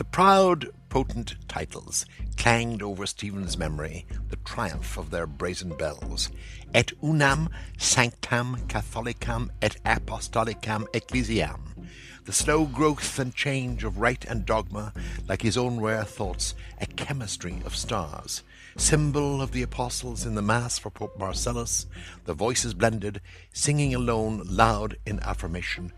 The proud, potent titles clanged over Stephen's memory the triumph of their brazen bells. Et unam sanctam catholicam et apostolicam ecclesiam. The slow growth and change of rite and dogma, like his own rare thoughts, a chemistry of stars. Symbol of the apostles in the Mass for Pope Marcellus, the voices blended, singing alone loud in affirmation.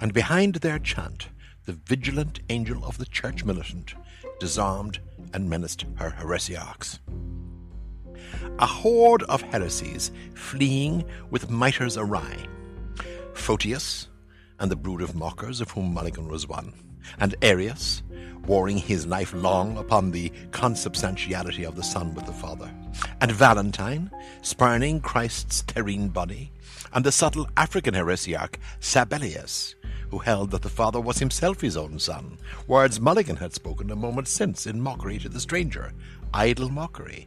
And behind their chant, the vigilant angel of the church militant disarmed and menaced her heresiarchs. A horde of heresies fleeing with mitres awry. Photius and the brood of mockers of whom Mulligan was one, and Arius, warring his life long upon the consubstantiality of the Son with the Father, and Valentine, spurning Christ's terrene body, and the subtle African heresiarch Sabellius, who held that the Father was himself his own Son, words Mulligan had spoken a moment since in mockery to the stranger, idle mockery.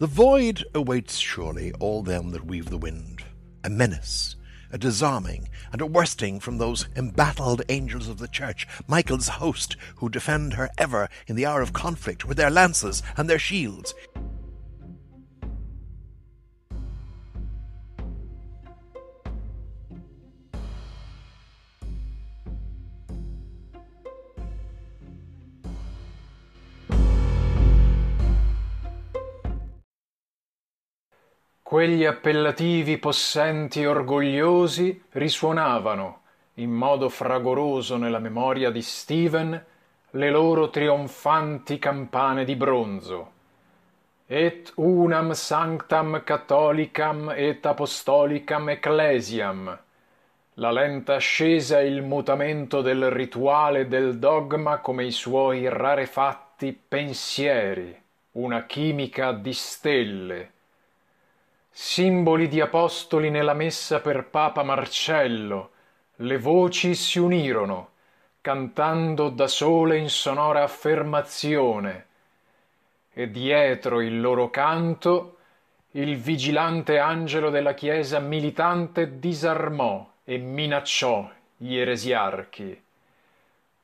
The void awaits surely all them that weave the wind, a menace, a disarming, and a worsting from those embattled angels of the church, Michael's host, who defend her ever in the hour of conflict with their lances and their shields. Quegli appellativi possenti e orgogliosi risuonavano, in modo fragoroso nella memoria di Stephen, le loro trionfanti campane di bronzo. Et unam sanctam catholicam et apostolicam ecclesiam. La lenta ascesa e il mutamento del rituale e del dogma come i suoi rarefatti pensieri, una chimica di stelle simboli di apostoli nella messa per Papa Marcello, le voci si unirono, cantando da sole in sonora affermazione, e dietro il loro canto il vigilante angelo della Chiesa militante disarmò e minacciò gli eresiarchi.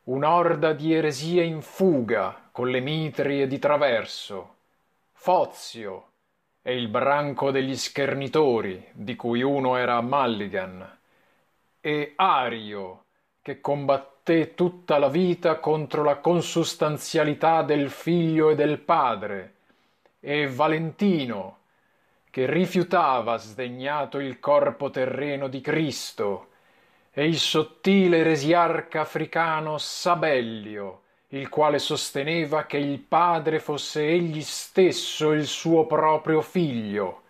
Un'orda di eresie in fuga con le mitrie di traverso. Fozio, e il branco degli schernitori, di cui uno era Mulligan, e Ario, che combatté tutta la vita contro la consustanzialità del figlio e del padre, e Valentino, che rifiutava sdegnato il corpo terreno di Cristo, e il sottile eresiarca africano Sabellio, il quale sosteneva che il padre fosse egli stesso il suo proprio figlio.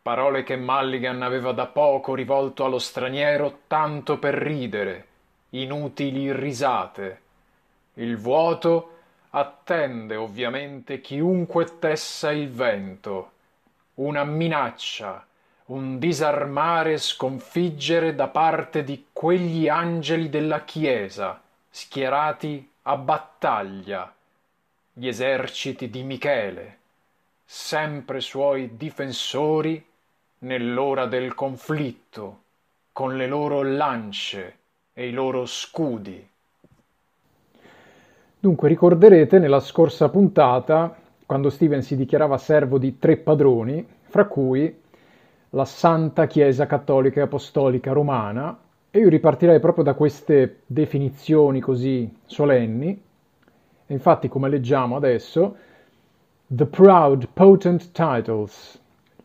Parole che Mulligan aveva da poco rivolto allo straniero tanto per ridere, inutili risate. Il vuoto attende ovviamente chiunque tessa il vento. Una minaccia, un disarmare e sconfiggere da parte di quegli angeli della Chiesa, schierati a battaglia gli eserciti di Michele, sempre suoi difensori nell'ora del conflitto, con le loro lance e i loro scudi. Dunque ricorderete nella scorsa puntata, quando Steven si dichiarava servo di tre padroni, fra cui la Santa Chiesa Cattolica e Apostolica Romana, e io ripartirei proprio da queste definizioni così solenni. E infatti, come leggiamo adesso, the proud, potent titles,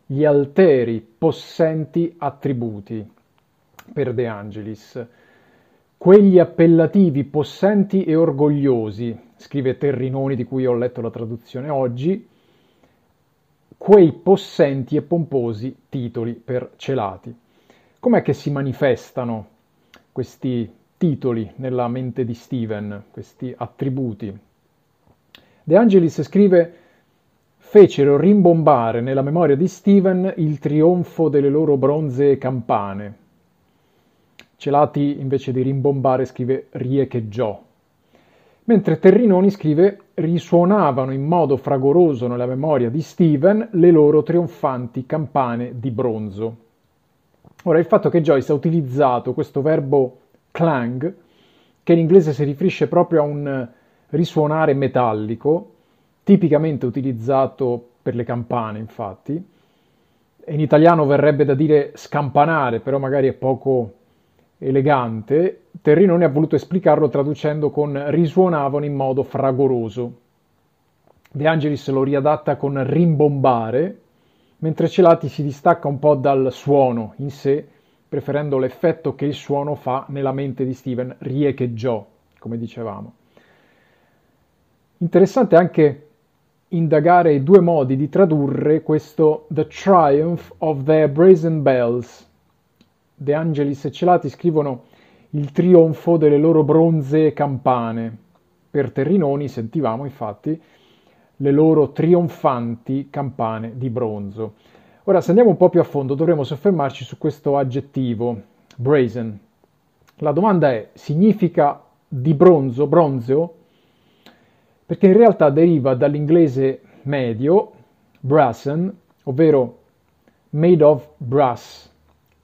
gli alteri, possenti attributi per De Angelis, quegli appellativi possenti e orgogliosi, scrive Terrinoni di cui ho letto la traduzione oggi, quei possenti e pomposi titoli per celati. Com'è che si manifestano questi titoli nella mente di Steven, questi attributi. De Angelis scrive fecero rimbombare nella memoria di Steven il trionfo delle loro bronzee campane. Celati invece di rimbombare scrive riecheggiò. Mentre Terrinoni scrive risuonavano in modo fragoroso nella memoria di Steven le loro trionfanti campane di bronzo. Ora, il fatto che Joyce ha utilizzato questo verbo clang che in inglese si riferisce proprio a un risuonare metallico, tipicamente utilizzato per le campane, infatti. In italiano verrebbe da dire scampanare, però magari è poco elegante. Terrinoni ha voluto esplicarlo traducendo con risuonavano in modo fragoroso. De Angelis lo riadatta con rimbombare, mentre Celati si distacca un po' dal suono in sé, preferendo l'effetto che il suono fa nella mente di Steven, riecheggiò, come dicevamo. Interessante anche indagare i due modi di tradurre questo The Triumph of their Brazen Bells. De Angelis e Celati scrivono il trionfo delle loro bronzee campane. Per Terrinoni sentivamo infatti le loro trionfanti campane di bronzo. Ora, se andiamo un po' più a fondo, dovremo soffermarci su questo aggettivo, brazen. La domanda è, significa di bronzo, bronzeo? Perché in realtà deriva dall'inglese medio, brassen, ovvero made of brass,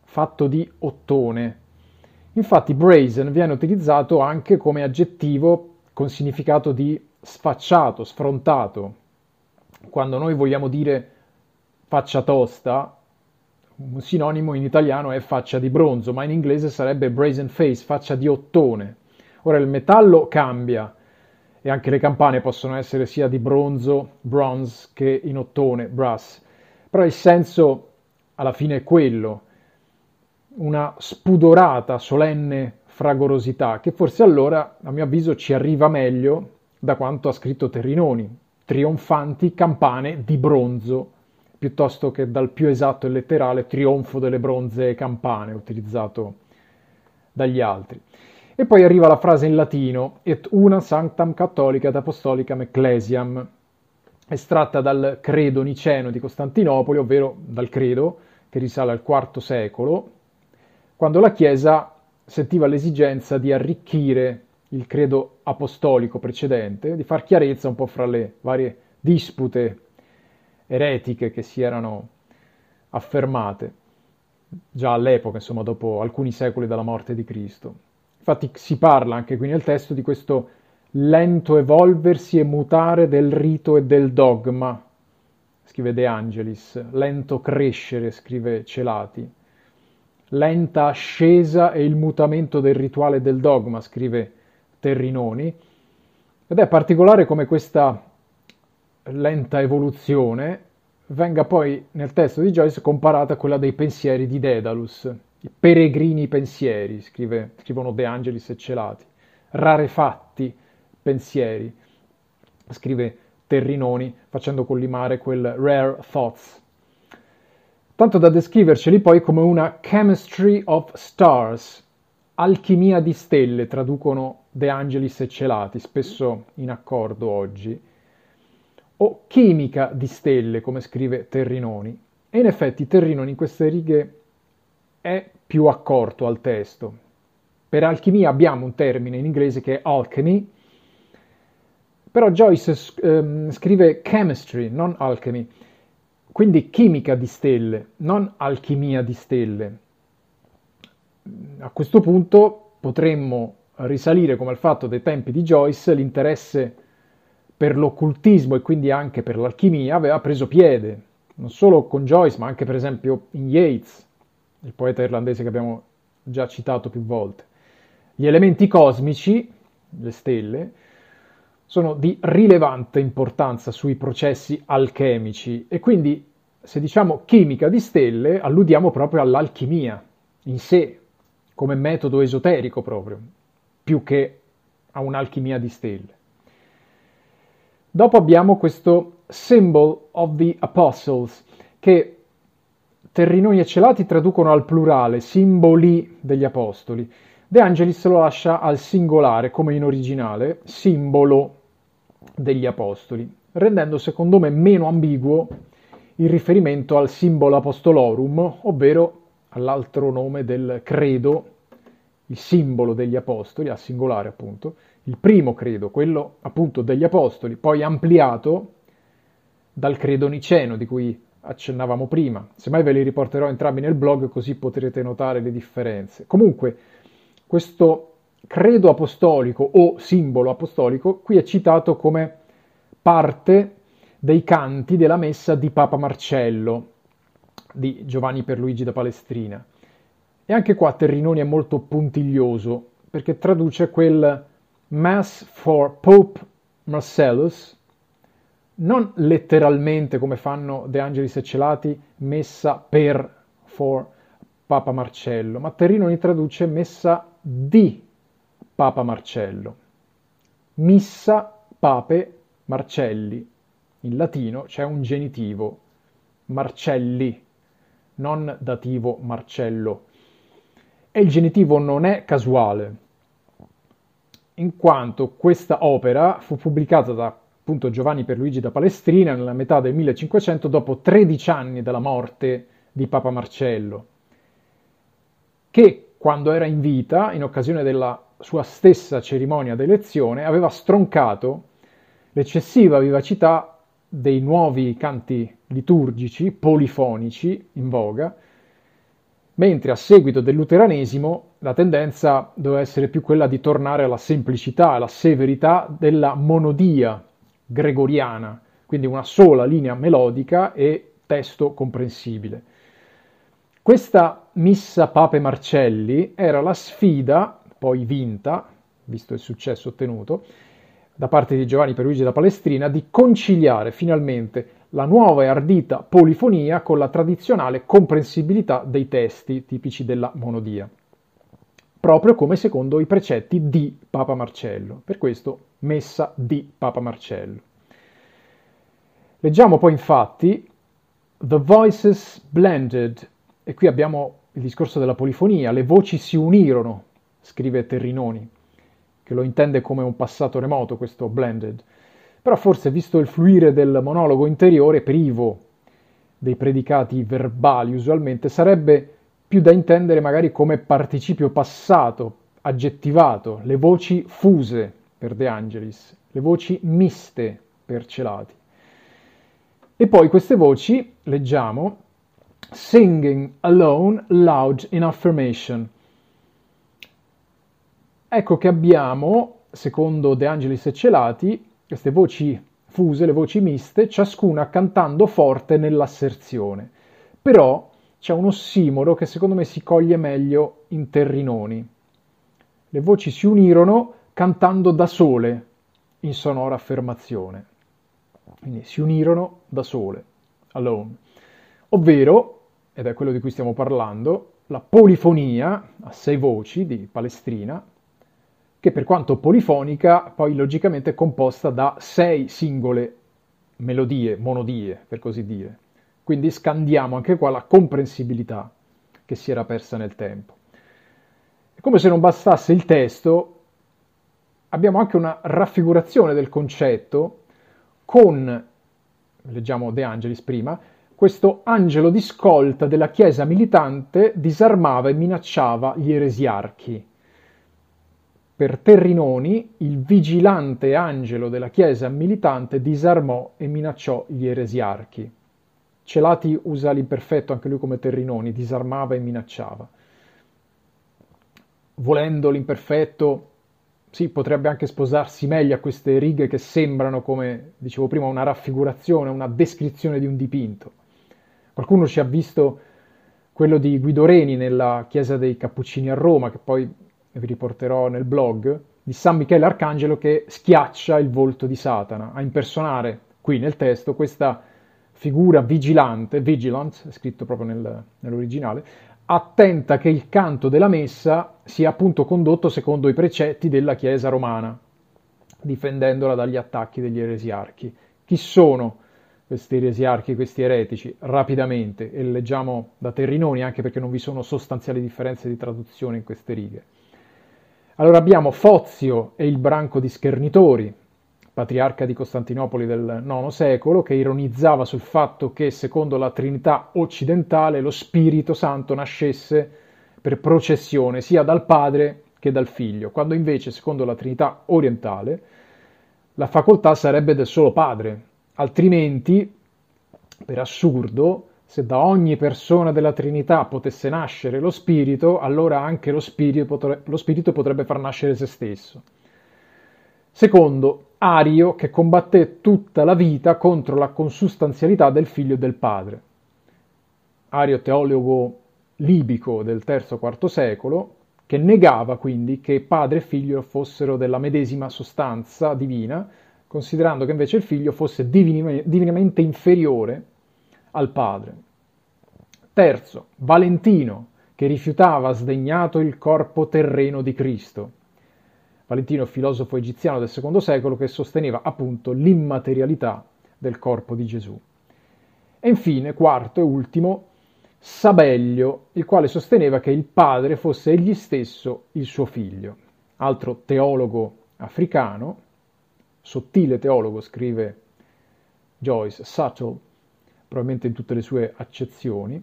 fatto di ottone. Infatti brazen viene utilizzato anche come aggettivo con significato di sfacciato, sfrontato. Quando noi vogliamo dire faccia tosta, un sinonimo in italiano è faccia di bronzo, ma in inglese sarebbe brazen face, faccia di ottone. Ora il metallo cambia e anche le campane possono essere sia di bronzo, bronze, che in ottone, brass, però il senso alla fine è quello, una spudorata, solenne fragorosità, che forse allora, a mio avviso, ci arriva meglio da quanto ha scritto Terrinoni, trionfanti campane di bronzo, piuttosto che dal più esatto e letterale trionfo delle bronze campane utilizzato dagli altri. E poi arriva la frase in latino, et una sanctam cattolica et apostolicam ecclesiam, estratta dal credo niceno di Costantinopoli, ovvero dal credo che risale al IV secolo, quando la Chiesa sentiva l'esigenza di arricchire il credo apostolico precedente, di far chiarezza un po' fra le varie dispute eretiche che si erano affermate già all'epoca, insomma, dopo alcuni secoli dalla morte di Cristo. Infatti si parla anche qui nel testo di questo lento evolversi e mutare del rito e del dogma, scrive De Angelis, lento crescere, scrive Celati, lenta ascesa e il mutamento del rituale e del dogma, scrive Terrinoni, ed è particolare come questa lenta evoluzione venga poi nel testo di Joyce comparata a quella dei pensieri di Daedalus, i peregrini pensieri, scrive, scrivono De Angelis e Celati, rarefatti pensieri, scrive Terrinoni facendo collimare quel rare thoughts. Tanto da descriverceli poi come una chemistry of stars, alchimia di stelle, traducono De Angelis e Celati, spesso in accordo oggi, o chimica di stelle, come scrive Terrinoni. E in effetti Terrinoni in queste righe è più accorto al testo. Per alchimia abbiamo un termine in inglese che è alchemy, però Joyce ehm, scrive chemistry, non alchemy, quindi chimica di stelle, non alchimia di stelle a questo punto potremmo risalire come al fatto dei tempi di Joyce l'interesse per l'occultismo e quindi anche per l'alchimia aveva preso piede, non solo con Joyce ma anche per esempio in Yeats, il poeta irlandese che abbiamo già citato più volte. Gli elementi cosmici, le stelle, sono di rilevante importanza sui processi alchemici e quindi se diciamo chimica di stelle alludiamo proprio all'alchimia in sé, come metodo esoterico proprio, più che a un'alchimia di stelle. Dopo abbiamo questo Symbol of the Apostles, che Terrinoni e Celati traducono al plurale, simboli degli apostoli. De Angelis lo lascia al singolare, come in originale, simbolo degli apostoli, rendendo secondo me meno ambiguo il riferimento al simbolo apostolorum, ovvero all'altro nome del credo, il simbolo degli apostoli, al singolare appunto, il primo credo, quello appunto degli apostoli, poi ampliato dal credo niceno di cui accennavamo prima. Semmai ve li riporterò entrambi nel blog così potrete notare le differenze. Comunque, questo credo apostolico o simbolo apostolico qui è citato come parte dei canti della messa di Papa Marcello di Giovanni Perluigi da Palestrina. E anche qua Terrinoni è molto puntiglioso perché traduce quel Mass for Pope Marcellus, non letteralmente come fanno De Angelis e Celati, messa per for Papa Marcello, ma Terrinoni traduce messa di Papa Marcello. Missa Pape Marcelli. In latino c'è un genitivo, Marcelli, non dativo Marcello. E il genitivo non è casuale, in quanto questa opera fu pubblicata da appunto Giovanni Pierluigi da Palestrina nella metà del 1500 dopo 13 anni dalla morte di Papa Marcello, che quando era in vita, in occasione della sua stessa cerimonia d'elezione, aveva stroncato l'eccessiva vivacità dei nuovi canti liturgici polifonici in voga, mentre a seguito del luteranesimo la tendenza doveva essere più quella di tornare alla semplicità, alla severità della monodia gregoriana, quindi una sola linea melodica e testo comprensibile. Questa Missa Pape Marcelli era la sfida, poi vinta, visto il successo ottenuto, da parte di Giovanni Peruggi da Palestrina, di conciliare finalmente la nuova e ardita polifonia con la tradizionale comprensibilità dei testi tipici della monodia, proprio come secondo i precetti di Papa Marcello, per questo messa di Papa Marcello. Leggiamo poi infatti The Voices Blended, e qui abbiamo il discorso della polifonia, le voci si unirono, scrive Terrinoni, che lo intende come un passato remoto, questo blended però forse visto il fluire del monologo interiore privo dei predicati verbali usualmente, sarebbe più da intendere magari come participio passato, aggettivato, le voci fuse per De Angelis, le voci miste per Celati. E poi queste voci, leggiamo, singing alone loud in affirmation. Ecco che abbiamo, secondo De Angelis e Celati, queste voci fuse, le voci miste, ciascuna cantando forte nell'asserzione. Però c'è un ossimoro che secondo me si coglie meglio in Terrinoni. Le voci si unirono cantando da sole in sonora affermazione. Quindi si unirono da sole, alone. Ovvero, ed è quello di cui stiamo parlando, la polifonia a sei voci di Palestrina che per quanto polifonica, poi logicamente è composta da sei singole melodie, monodie, per così dire. Quindi scandiamo anche qua la comprensibilità che si era persa nel tempo. E come se non bastasse il testo, abbiamo anche una raffigurazione del concetto con, leggiamo De Angelis prima, questo angelo di scolta della Chiesa militante disarmava e minacciava gli eresiarchi per Terrinoni, il vigilante angelo della Chiesa militante disarmò e minacciò gli eresiarchi. Celati usa l'imperfetto anche lui come Terrinoni, disarmava e minacciava. Volendo l'imperfetto, sì, potrebbe anche sposarsi meglio a queste righe che sembrano, come dicevo prima, una raffigurazione, una descrizione di un dipinto. Qualcuno ci ha visto quello di Guido Reni nella chiesa dei Cappuccini a Roma, che poi vi riporterò nel blog, di San Michele Arcangelo che schiaccia il volto di Satana, a impersonare qui nel testo questa figura vigilante, vigilant, scritto proprio nel, nell'originale, attenta che il canto della messa sia appunto condotto secondo i precetti della Chiesa romana, difendendola dagli attacchi degli eresiarchi. Chi sono questi eresiarchi, questi eretici? Rapidamente, e leggiamo da Terrinoni anche perché non vi sono sostanziali differenze di traduzione in queste righe. Allora abbiamo Fozio e il branco di Schernitori, patriarca di Costantinopoli del IX secolo, che ironizzava sul fatto che secondo la Trinità occidentale lo Spirito Santo nascesse per processione sia dal Padre che dal Figlio, quando invece secondo la Trinità orientale la facoltà sarebbe del solo Padre, altrimenti, per assurdo, Se da ogni persona della Trinità potesse nascere lo Spirito, allora anche lo Spirito, potrebbe, lo spirito potrebbe far nascere se stesso. Secondo, Ario che combatté tutta la vita contro la consustanzialità del figlio e del padre. Ario teologo libico del III-IV secolo, che negava quindi che padre e figlio fossero della medesima sostanza divina, considerando che invece il figlio fosse divinamente inferiore al padre. Terzo, Valentino, che rifiutava sdegnato il corpo terreno di Cristo. Valentino, filosofo egiziano del secondo secolo, che sosteneva appunto l'immaterialità del corpo di Gesù. E infine, quarto e ultimo, Sabellio, il quale sosteneva che il padre fosse egli stesso il suo figlio. Altro teologo africano, sottile teologo, scrive Joyce, subtle, probabilmente in tutte le sue accezioni,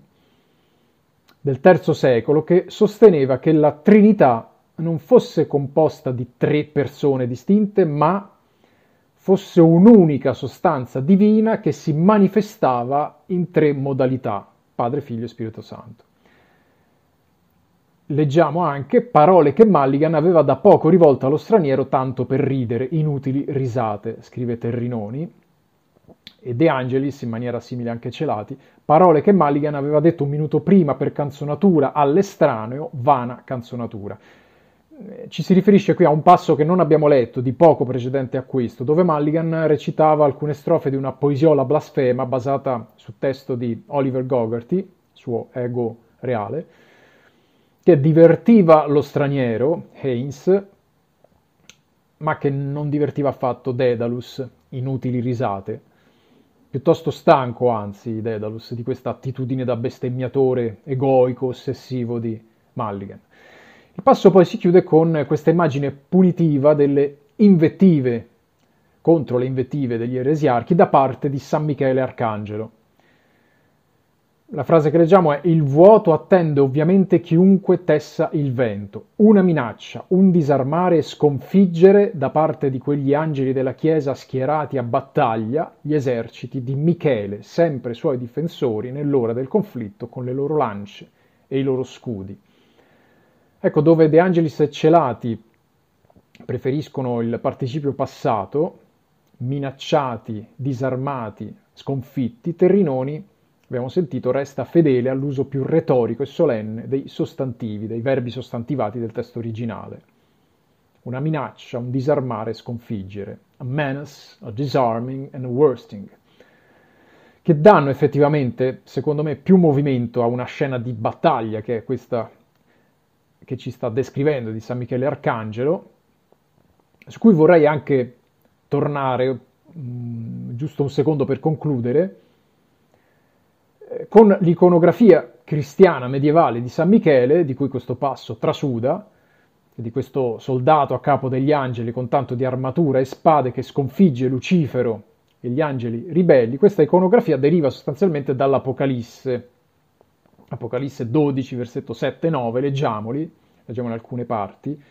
del III secolo, che sosteneva che la Trinità non fosse composta di tre persone distinte, ma fosse un'unica sostanza divina che si manifestava in tre modalità, Padre, Figlio e Spirito Santo. Leggiamo anche parole che Mulligan aveva da poco rivolto allo straniero tanto per ridere, inutili risate, scrive Terrinoni, e De Angelis, in maniera simile anche Celati, parole che Mulligan aveva detto un minuto prima per canzonatura all'estraneo, vana canzonatura. Eh, ci si riferisce qui a un passo che non abbiamo letto, di poco precedente a questo, dove Mulligan recitava alcune strofe di una poesiola blasfema basata su testo di Oliver Gogarty, suo ego reale, che divertiva lo straniero, Haynes, ma che non divertiva affatto Daedalus, inutili risate. Piuttosto stanco, anzi, Daedalus, di questa attitudine da bestemmiatore egoico, ossessivo di Mulligan. Il passo poi si chiude con questa immagine punitiva delle invettive contro le invettive degli eresiarchi da parte di San Michele Arcangelo. La frase che leggiamo è il vuoto attende ovviamente chiunque tessa il vento, una minaccia, un disarmare e sconfiggere da parte di quegli angeli della Chiesa schierati a battaglia gli eserciti di Michele, sempre suoi difensori nell'ora del conflitto con le loro lance e i loro scudi. Ecco, dove De Angelis e Celati preferiscono il participio passato, minacciati, disarmati, sconfitti, Terrinoni, abbiamo sentito, resta fedele all'uso più retorico e solenne dei sostantivi, dei verbi sostantivati del testo originale. Una minaccia, un disarmare, sconfiggere, a menace, a disarming and a worsting, che danno effettivamente, secondo me, più movimento a una scena di battaglia che è questa che ci sta descrivendo di San Michele Arcangelo, su cui vorrei anche tornare mh, mm, giusto un secondo per concludere, con l'iconografia cristiana medievale di San Michele, di cui questo passo trasuda, di questo soldato a capo degli angeli con tanto di armatura e spade che sconfigge Lucifero e gli angeli ribelli, questa iconografia deriva sostanzialmente dall'Apocalisse, Apocalisse 12, versetto 7 e 9, leggiamoli, leggiamone alcune parti.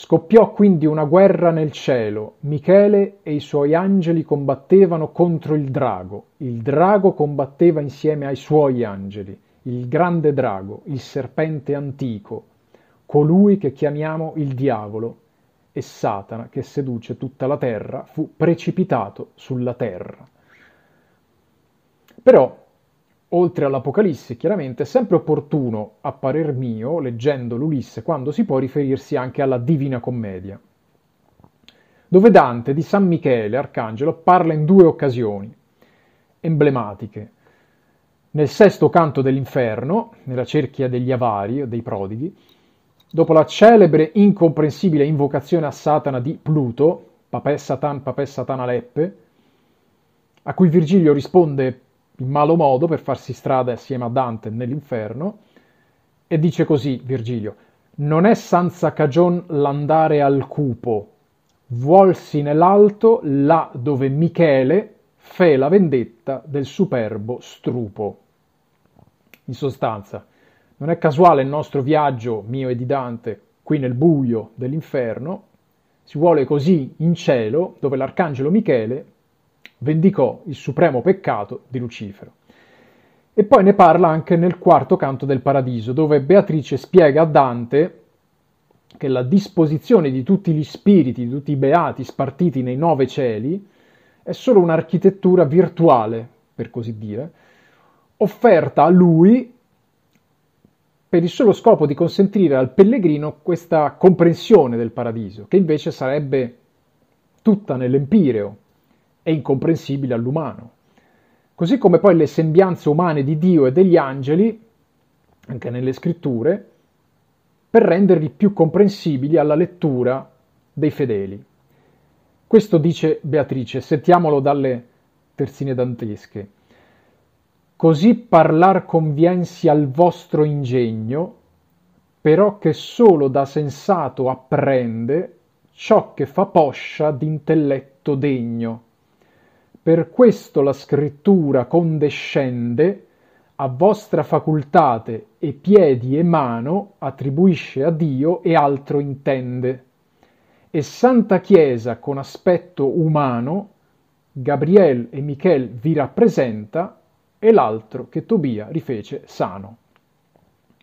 Scoppiò quindi una guerra nel cielo. Michele e i suoi angeli combattevano contro il drago. Il drago combatteva insieme ai suoi angeli. Il grande drago, il serpente antico, colui che chiamiamo il diavolo, e Satana, che seduce tutta la terra, fu precipitato sulla terra. Però Oltre all'Apocalisse, chiaramente, è sempre opportuno, a parer mio, leggendo l'Ulisse, quando si può riferirsi anche alla Divina Commedia, dove Dante di San Michele, Arcangelo, parla in due occasioni emblematiche. Nel sesto canto dell'inferno, nella cerchia degli avari o dei prodighi, dopo la celebre, incomprensibile invocazione a Satana di Pluto, Papè Satan, Papè Satana Leppe, a cui Virgilio risponde in malo modo per farsi strada assieme a Dante nell'inferno, e dice così Virgilio, non è senza cagion l'andare al cupo, vuolsi nell'alto là dove Michele fe la vendetta del superbo strupo. In sostanza, non è casuale il nostro viaggio, mio e di Dante, qui nel buio dell'inferno, si vuole così in cielo, dove l'arcangelo Michele vendicò il supremo peccato di Lucifero. E poi ne parla anche nel quarto canto del Paradiso, dove Beatrice spiega a Dante che la disposizione di tutti gli spiriti, di tutti i beati spartiti nei nove cieli, è solo un'architettura virtuale, per così dire, offerta a lui per il solo scopo di consentire al pellegrino questa comprensione del paradiso, che invece sarebbe tutta nell'empireo e incomprensibile all'umano. Così come poi le sembianze umane di Dio e degli angeli, anche nelle scritture, per renderli più comprensibili alla lettura dei fedeli. Questo dice Beatrice, sentiamolo dalle terzine dantesche. Così parlar conviensi al vostro ingegno, però che solo da sensato apprende ciò che fa poscia d'intelletto degno. Per questo la scrittura condescende, a vostra facultate e piedi e mano attribuisce a Dio e altro intende. E Santa Chiesa con aspetto umano, Gabriel e Michel vi rappresenta, e l'altro che Tobia rifece sano.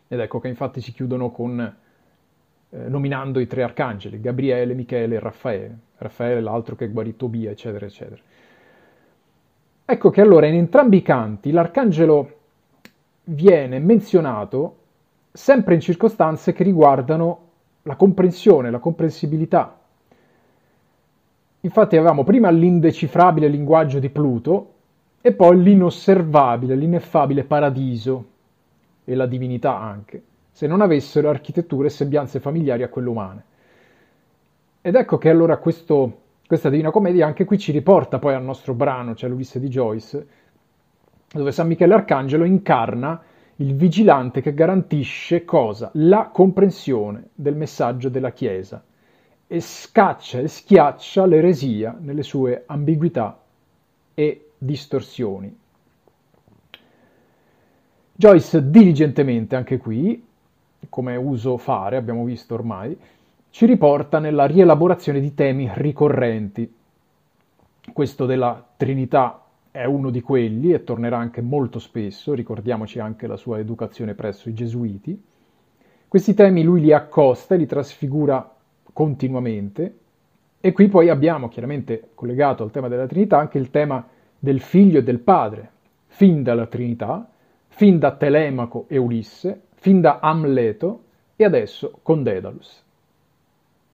Ed ecco che infatti si chiudono con eh, nominando i tre arcangeli, Gabriele, Michele e Raffaele. Raffaele l'altro che guarì Tobia, eccetera, eccetera. Ecco che allora in entrambi i canti l'arcangelo viene menzionato sempre in circostanze che riguardano la comprensione, la comprensibilità. Infatti avevamo prima l'indecifrabile linguaggio di Pluto, e poi l'inosservabile, l'ineffabile paradiso e la divinità anche, se non avessero architetture e sembianze familiari a quelle umane. Ed ecco che allora questo, questa Divina Commedia anche qui ci riporta poi al nostro brano, cioè l'Ulisse di Joyce, dove San Michele Arcangelo incarna il vigilante che garantisce cosa? La comprensione del messaggio della Chiesa e scaccia e schiaccia l'eresia nelle sue ambiguità e distorsioni. Joyce diligentemente anche qui, come uso fare, abbiamo visto ormai, ci riporta nella rielaborazione di temi ricorrenti. Questo della Trinità è uno di quelli e tornerà anche molto spesso, ricordiamoci anche la sua educazione presso i Gesuiti. Questi temi lui li accosta e li trasfigura continuamente e qui poi abbiamo chiaramente collegato al tema della Trinità anche il tema del Figlio e del Padre, fin dalla Trinità, fin da Telemaco e Ulisse, fin da Amleto e adesso con Dedalus.